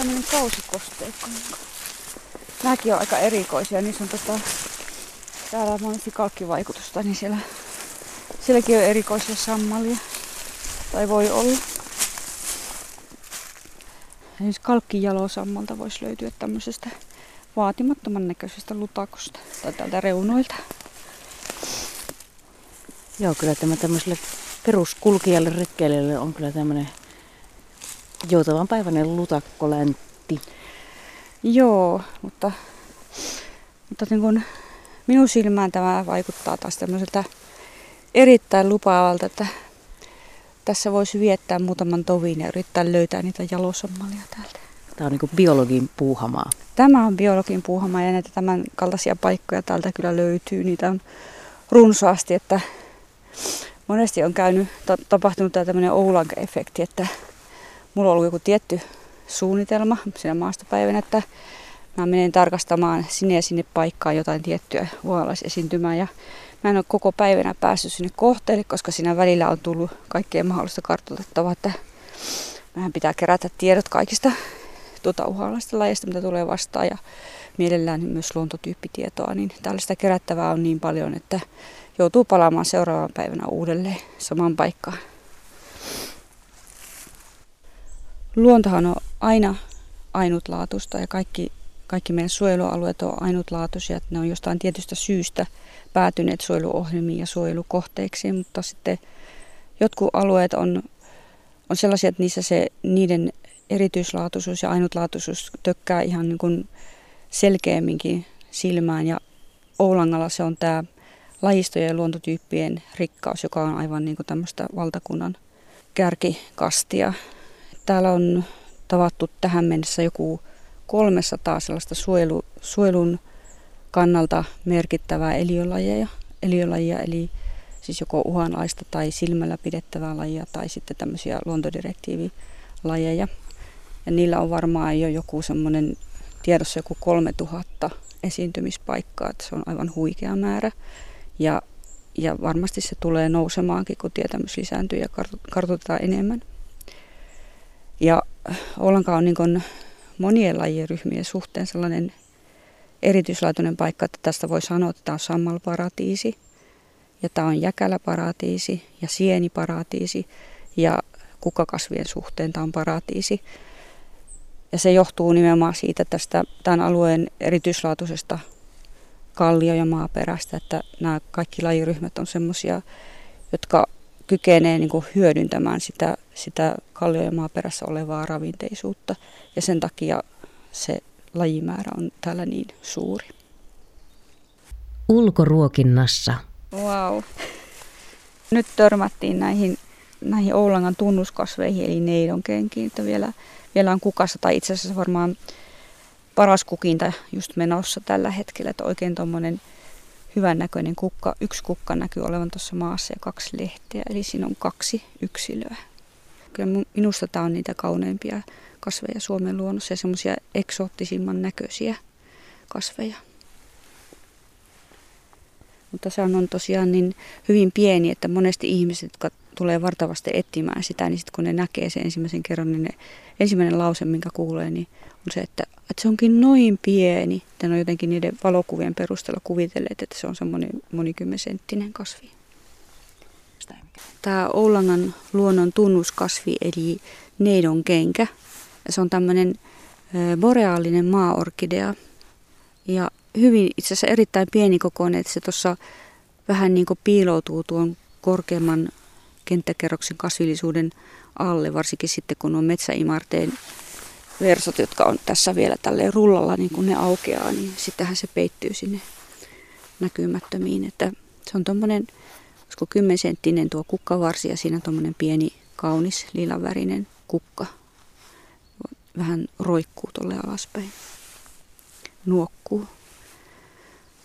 tämmönen kausikosteikko. Nämäkin on aika erikoisia. Niissä on tota, täällä on monesti kalkkivaikutusta, niin siellä, sielläkin on erikoisia sammalia. Tai voi olla. Esimerkiksi kalkkijalosammalta voisi löytyä tämmöisestä vaatimattoman näköisestä lutakosta tai täältä reunoilta. Joo, kyllä tämä tämmöiselle peruskulkijalle retkeilijälle on kyllä tämmöinen joutavan päiväinen lutakkoläntti. Joo, mutta, mutta niin kun minun silmään tämä vaikuttaa taas tämmöiseltä erittäin lupaavalta, että tässä voisi viettää muutaman tovin ja yrittää löytää niitä jalosammalia täältä. Tämä on niin biologin puuhamaa. Tämä on biologin puuhamaa ja näitä tämän kaltaisia paikkoja täältä kyllä löytyy. Niitä on runsaasti, että monesti on käynyt, tapahtunut tämä tämmöinen Oulanka-efekti, että mulla on ollut joku tietty suunnitelma siinä maastopäivänä, että mä menen tarkastamaan sinne ja sinne paikkaan jotain tiettyä ualaisesiintymää ja mä en ole koko päivänä päässyt sinne kohteelle, koska siinä välillä on tullut kaikkea mahdollista kartoitettavaa, että mehän pitää kerätä tiedot kaikista tuota uhalaista lajista, mitä tulee vastaan ja mielellään myös luontotyyppitietoa, niin tällaista kerättävää on niin paljon, että joutuu palaamaan seuraavan päivänä uudelleen samaan paikkaan. Luontohan on aina ainutlaatuista ja kaikki, kaikki meidän suojelualueet on ainutlaatuisia, että ne on jostain tietystä syystä päätyneet suojeluohjelmiin ja suojelukohteiksi, mutta sitten jotkut alueet on, on sellaisia, että niissä se, niiden erityislaatuisuus ja ainutlaatuisuus tökkää ihan niin kuin selkeämminkin silmään ja Oulangalla se on tämä lajistojen ja luontotyyppien rikkaus, joka on aivan niin kuin tämmöistä valtakunnan kärkikastia. Täällä on tavattu tähän mennessä joku 300 sellaista suojelu, suojelun kannalta merkittävää eliölajia, eliölajia, eli siis joko uhanlaista tai silmällä pidettävää lajia tai sitten tämmöisiä luontodirektiivilajeja. Ja niillä on varmaan jo joku semmoinen tiedossa joku 3000 esiintymispaikkaa, että se on aivan huikea määrä. Ja, ja varmasti se tulee nousemaankin, kun tietämys lisääntyy ja kartoitetaan enemmän. Ja Oulanka on niin monien lajien ryhmien suhteen sellainen erityislaatuinen paikka, että tästä voi sanoa, että tämä on sammalparatiisi ja tämä on jäkäläparatiisi ja sieniparatiisi ja kukkakasvien suhteen tämä on paratiisi. Ja se johtuu nimenomaan siitä tästä tämän alueen erityislaatuisesta kallio- ja maaperästä, että nämä kaikki lajiryhmät on semmoisia, jotka kykenee niin kuin hyödyntämään sitä, sitä kallio- ja maaperässä olevaa ravinteisuutta. Ja sen takia se lajimäärä on täällä niin suuri. Ulkoruokinnassa. Wow. Nyt törmättiin näihin, näihin Oulangan tunnuskasveihin, eli neidonkenkiin, että vielä, vielä on kukassa, tai itse asiassa varmaan paras kukinta just menossa tällä hetkellä, että oikein tuommoinen hyvän näköinen kukka. Yksi kukka näkyy olevan tuossa maassa ja kaksi lehteä, eli siinä on kaksi yksilöä. Kyllä minusta tämä on niitä kauneimpia kasveja Suomen luonnossa ja semmoisia eksoottisimman näköisiä kasveja. Mutta se on tosiaan niin hyvin pieni, että monesti ihmiset, jotka tulee vartavasti etsimään sitä, niin sitten kun ne näkee sen ensimmäisen kerran, niin ne, ensimmäinen lause, minkä kuulee, niin on se, että, että se onkin noin pieni. Että ne on jotenkin niiden valokuvien perusteella kuvitelleet, että se on semmoinen monikymmensenttinen kasvi. Tämä Oulangan luonnon tunnuskasvi eli neidon kenkä. Se on tämmöinen boreaalinen maaorkidea ja hyvin itse asiassa erittäin pienikokoinen, että se tuossa vähän niin kuin piiloutuu tuon korkeamman kenttäkerroksen kasvillisuuden alle, varsinkin sitten kun on metsäimarteen versot, jotka on tässä vielä tälle rullalla, niin kun ne aukeaa, niin sittenhän se peittyy sinne näkymättömiin. Että se on tuommoinen, olisiko kymmensenttinen tuo kukkavarsi ja siinä tuommoinen pieni kaunis lilavärinen kukka. Vähän roikkuu tuolle alaspäin. Nuokkuu.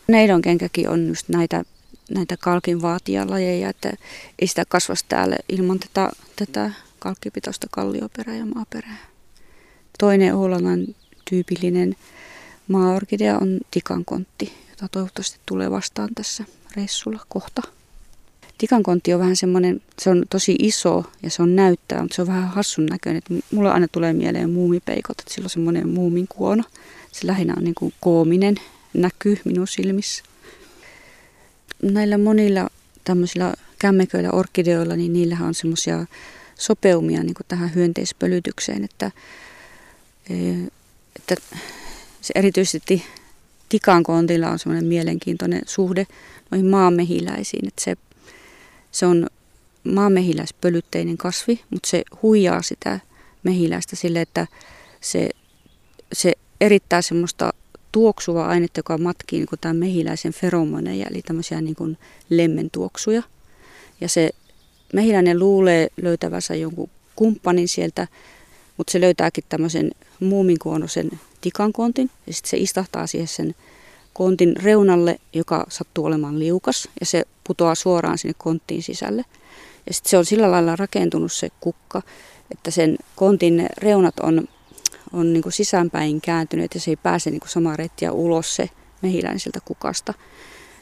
Neidonkenkäkin on just näitä, näitä kalkin vaatijalajeja, että ei sitä kasvasi täällä ilman tätä, tätä kalkkipitoista kallioperää ja maaperää. Toinen Oulangan tyypillinen maaorkidea on tikankontti, jota toivottavasti tulee vastaan tässä reissulla kohta. tikankontti on vähän semmoinen, se on tosi iso ja se on näyttää, mutta se on vähän hassun näköinen. Että mulla aina tulee mieleen muumipeikot, että sillä on semmoinen muumin kuono. Se lähinnä on niin kuin koominen, näkyy minun silmissä. Näillä monilla tämmöisillä kämmeköillä, orkideoilla, niin niillähän on semmoisia sopeumia niin kuin tähän hyönteispölytykseen, että, että se erityisesti tikankontilla on semmoinen mielenkiintoinen suhde noihin maanmehiläisiin, että se, se on maanmehiläispölytteinen kasvi, mutta se huijaa sitä mehiläistä sille, että se, se erittää semmoista tuoksuvaa ainetta, joka matkii niin tämän mehiläisen feromoneja, eli tämmöisiä niin kuin lemmentuoksuja. Ja se mehiläinen luulee löytävänsä jonkun kumppanin sieltä, mutta se löytääkin tämmöisen muuminkuonosen tikankontin ja sitten se istahtaa siihen sen kontin reunalle, joka sattuu olemaan liukas ja se putoaa suoraan sinne konttiin sisälle. Ja sitten se on sillä lailla rakentunut se kukka, että sen kontin reunat on, on niin kuin sisäänpäin kääntyneet ja se ei pääse niin kuin samaa reittiä ulos se mehiläinen sieltä kukasta.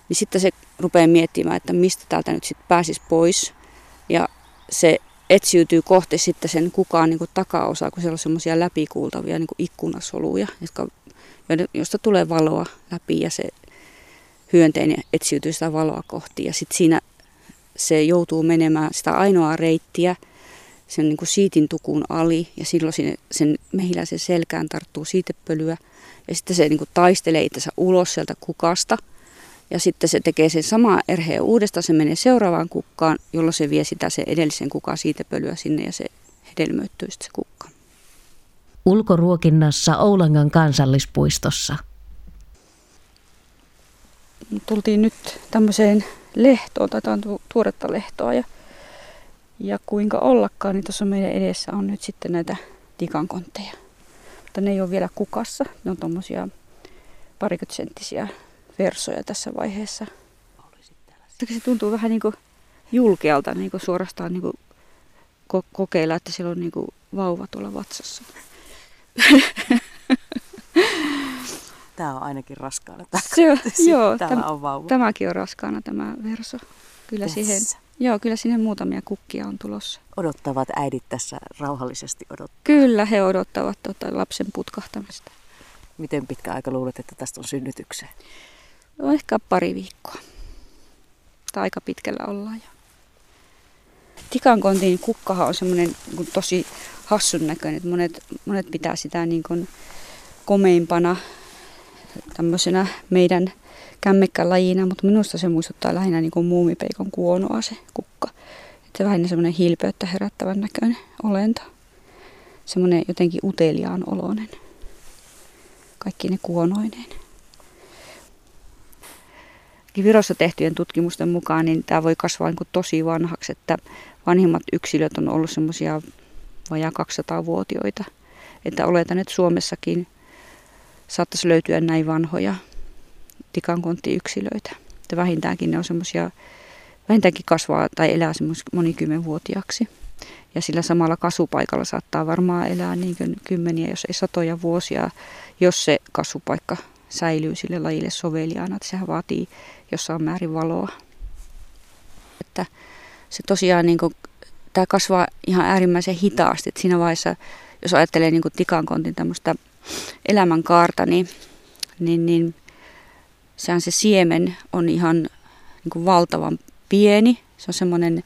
Niin sitten se rupeaa miettimään, että mistä täältä nyt sitten pääsisi pois. Ja se etsiytyy kohti sitten sen kukaan niin kuin takaosaa, kun siellä on semmoisia läpikuultavia niin kuin ikkunasoluja, jotka, josta tulee valoa läpi ja se hyönteinen etsiytyy sitä valoa kohti. Ja sitten siinä se joutuu menemään sitä ainoaa reittiä sen niin kuin siitin tukun ali ja silloin sinne, sen mehiläisen selkään tarttuu siitepölyä. Ja sitten se niin kuin taistelee itsensä ulos sieltä kukasta – ja sitten se tekee sen sama erheen uudestaan, se menee seuraavaan kukkaan, jolloin se vie sitä se edellisen kukaan siitepölyä sinne ja se hedelmöittyy sitten se kukka. Ulkoruokinnassa Oulangan kansallispuistossa. Tultiin nyt tämmöiseen lehtoon, tai on tuoretta lehtoa ja, ja kuinka ollakaan, niin tuossa meidän edessä on nyt sitten näitä tikankontteja. Mutta ne ei ole vielä kukassa, ne on tuommoisia parikymmentä versoja tässä vaiheessa. Se tuntuu vähän niin kuin julkealta niin kuin suorastaan niin kuin ko- kokeilla, että siellä on niin kuin vauva tuolla vatsassa. Tämä on ainakin raskaana. Se on, joo, Täällä täm, on vauva. Tämäkin on raskaana tämä verso. Kyllä siihen, joo, kyllä sinne muutamia kukkia on tulossa. Odottavat äidit tässä rauhallisesti odottaa. Kyllä he odottavat tota, lapsen putkahtamista. Miten pitkä aika luulet, että tästä on synnytykseen? No ehkä pari viikkoa. Tai aika pitkällä ollaan jo. Tikankontin kukkahan on semmoinen niin tosi hassun näköinen. Että monet, monet pitää sitä niin kuin komeimpana tämmöisenä meidän kämmekkälajina, mutta minusta se muistuttaa lähinnä niin kuin muumipeikon kuonoa se kukka. Että se vähän semmoinen hilpeyttä herättävän näköinen olento. Semmoinen jotenkin uteliaan oloinen. Kaikki ne kuonoineen. Virossa tehtyjen tutkimusten mukaan niin tämä voi kasvaa niin tosi vanhaksi, että vanhimmat yksilöt on ollut semmoisia vajaa 200-vuotioita. Että oletan, että Suomessakin saattaisi löytyä näin vanhoja tikankonttiyksilöitä. Että vähintäänkin ne on semmoisia, vähintäänkin kasvaa tai elää monikymmenvuotiaaksi. Ja sillä samalla kasvupaikalla saattaa varmaan elää niin kymmeniä, jos ei satoja vuosia, jos se kasvupaikka säilyy sille lajille soveliaana. Että sehän vaatii jossain määrin valoa. Että se tosiaan niin kuin, tämä kasvaa ihan äärimmäisen hitaasti. Että siinä vaiheessa, jos ajattelee niin kuin tikankontin tämmöistä elämänkaarta, niin, niin, niin sehän se siemen on ihan niin kuin valtavan pieni. Se on semmoinen,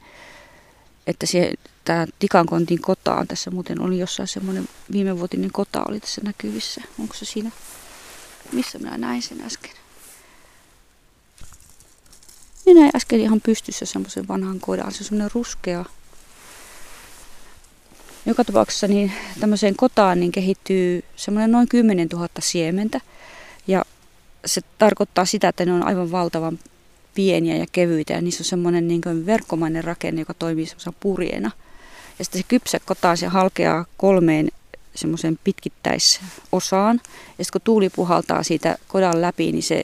että se, tämä tikankontin kota on tässä muuten oli jossain semmoinen viimevuotinen kota oli tässä näkyvissä. Onko se siinä? Missä minä näin sen äsken? Minä näin äsken ihan pystyssä semmoisen vanhan kodan. Se on semmoinen ruskea. Joka tapauksessa niin tämmöiseen kotaan niin kehittyy semmoinen noin 10 000 siementä. Ja se tarkoittaa sitä, että ne on aivan valtavan pieniä ja kevyitä ja niissä on semmoinen niin kuin verkkomainen rakenne, joka toimii semmoisena purjeena. Ja sitten se kypsä kotaa se halkeaa kolmeen semmoisen pitkittäisosaan. Ja sitten kun tuuli puhaltaa siitä kodan läpi, niin se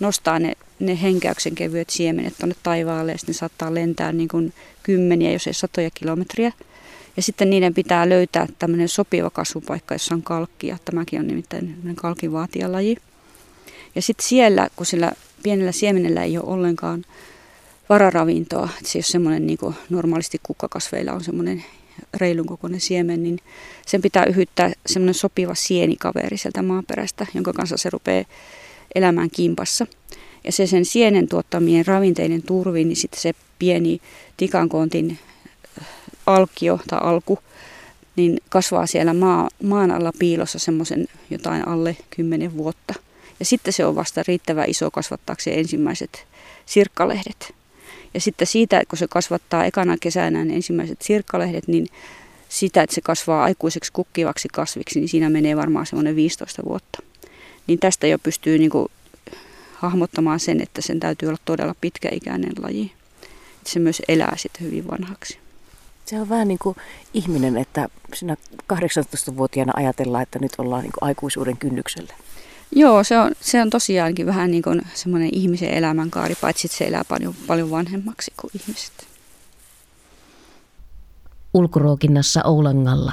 nostaa ne, ne henkäyksen kevyet siemenet tuonne taivaalle ja sitten ne saattaa lentää niin kuin kymmeniä, jos ei satoja kilometriä. Ja sitten niiden pitää löytää tämmöinen sopiva kasvupaikka, jossa on kalkkia. Tämäkin on nimittäin kalkivaatijalaji. Ja sitten siellä, kun sillä pienellä siemenellä ei ole ollenkaan vararavintoa. Että se ei ole semmoinen niin kuin normaalisti kukkakasveilla on semmoinen reilun kokoinen siemen, niin sen pitää yhyttää semmoinen sopiva sienikaveri sieltä maaperästä, jonka kanssa se rupeaa elämään kimpassa. Ja se sen sienen tuottamien ravinteiden turviin, niin sitten se pieni tikankoontin alkio tai alku, niin kasvaa siellä maa, maan alla piilossa semmoisen jotain alle 10 vuotta. Ja sitten se on vasta riittävän iso kasvattaakseen ensimmäiset sirkkalehdet. Ja sitten siitä, kun se kasvattaa ekana kesänä ne ensimmäiset sirkkalehdet, niin sitä, että se kasvaa aikuiseksi kukkivaksi kasviksi, niin siinä menee varmaan semmoinen 15 vuotta. Niin tästä jo pystyy niin kuin hahmottamaan sen, että sen täytyy olla todella pitkäikäinen laji. Että se myös elää sitten hyvin vanhaksi. Se on vähän niin kuin ihminen, että sinä 18-vuotiaana ajatellaan, että nyt ollaan niin kuin aikuisuuden kynnyksellä. Joo, se on, se on tosiaankin vähän niin kuin semmoinen ihmisen elämänkaari, paitsi että se elää paljon, paljon vanhemmaksi kuin ihmiset. Ulkoruokinnassa Oulangalla.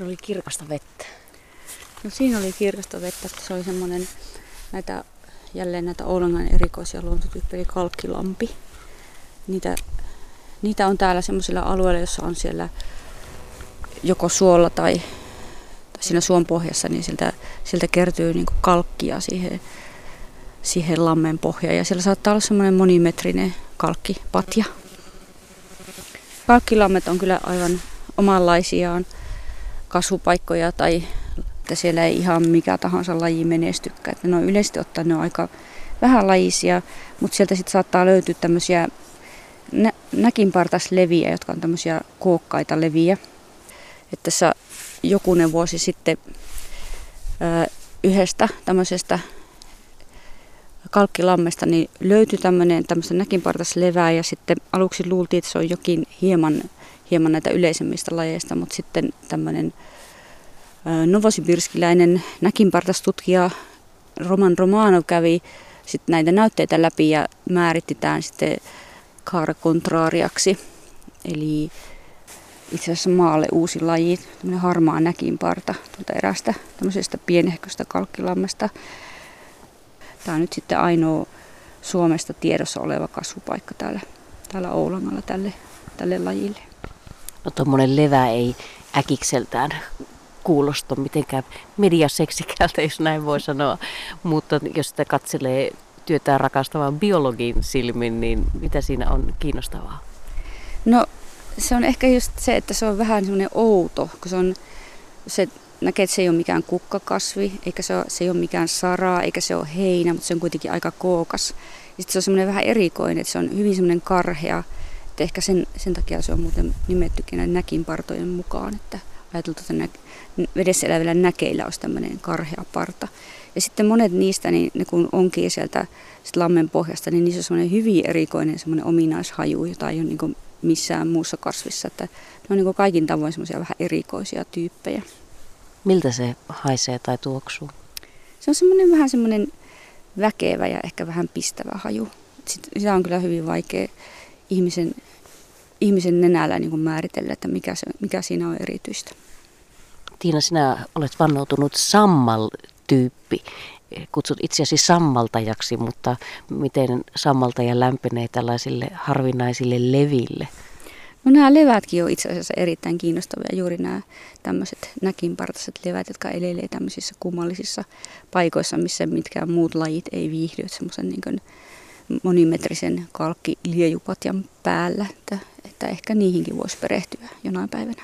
Siinä oli kirkasta vettä. No siinä oli kirkasta vettä, että se oli semmoinen näitä, jälleen näitä Oulangan erikoisia luontotyyppejä, kalkkilampi. Niitä, niitä on täällä semmoisilla alueilla, jossa on siellä joko suolla tai, tai siinä suon pohjassa, niin sieltä, sieltä kertyy niin kalkkia siihen, siihen lammen pohjaan. Ja siellä saattaa olla semmoinen monimetrinen kalkkipatja. Kalkkilammet on kyllä aivan omanlaisiaan kasvupaikkoja tai että siellä ei ihan mikä tahansa laji menestykään. Että ne on yleisesti ottaen ne on aika vähän lajisia, mutta sieltä sitten saattaa löytyä tämmöisiä nä- näkinpartasleviä, jotka on tämmöisiä kookkaita leviä. Että tässä jokunen vuosi sitten ö, yhdestä tämmöisestä kalkkilammesta niin löytyi tämmöinen tämmöistä näkinpartaslevää ja sitten aluksi luultiin, että se on jokin hieman hieman näitä yleisemmistä lajeista, mutta sitten tämmöinen novosibirskiläinen näkinpartastutkija Roman Romano kävi sitten näitä näytteitä läpi ja määritti tämän sitten kaara contrariaksi. Eli itse asiassa maalle uusi laji, tämmöinen harmaa näkinparta tuolta erästä tämmöisestä pienehköstä kalkkilammesta. Tämä on nyt sitten ainoa Suomesta tiedossa oleva kasvupaikka täällä, täällä Oulangalla tälle, tälle lajille. No tuommoinen levä ei äkikseltään kuulosta mitenkään mediaseksikältä, jos näin voi sanoa. Mutta jos sitä katselee työtään rakastavan biologin silmin, niin mitä siinä on kiinnostavaa? No se on ehkä just se, että se on vähän semmoinen outo, kun se on, se näkee, että se ei ole mikään kukkakasvi, eikä se ole, se ei ole mikään saraa, eikä se ole heinä, mutta se on kuitenkin aika kookas. Ja sitten se on semmoinen vähän erikoinen, että se on hyvin semmoinen karhea, että ehkä sen, sen takia se on muuten nimettykin näin näkinpartojen mukaan, että ajateltu, että nä, vedessä elävillä näkeillä olisi tämmöinen karhea parta. Ja sitten monet niistä, niin ne kun onkin sieltä sit lammen pohjasta, niin niissä on semmoinen hyvin erikoinen semmoinen ominaishaju, jota ei ole niin missään muussa kasvissa. Että ne on niin kaikin tavoin semmoisia vähän erikoisia tyyppejä. Miltä se haisee tai tuoksuu? Se on semmoinen vähän semmoinen väkevä ja ehkä vähän pistävä haju. Sitä on kyllä hyvin vaikea ihmisen, ihmisen nenällä niin kuin määritellä, että mikä, se, mikä siinä on erityistä. Tiina, sinä olet vannoutunut sammal-tyyppi. Kutsut itseäsi sammaltajaksi, mutta miten sammaltaja lämpenee tällaisille harvinaisille leville? No nämä levätkin on itse asiassa erittäin kiinnostavia, juuri nämä tämmöiset näkinpartaiset levät, jotka elelee tämmöisissä kummallisissa paikoissa, missä mitkään muut lajit ei viihdy, semmoisen niin monimetrisen kalkkiliejupatjan päällä, että, että ehkä niihinkin voisi perehtyä jonain päivänä.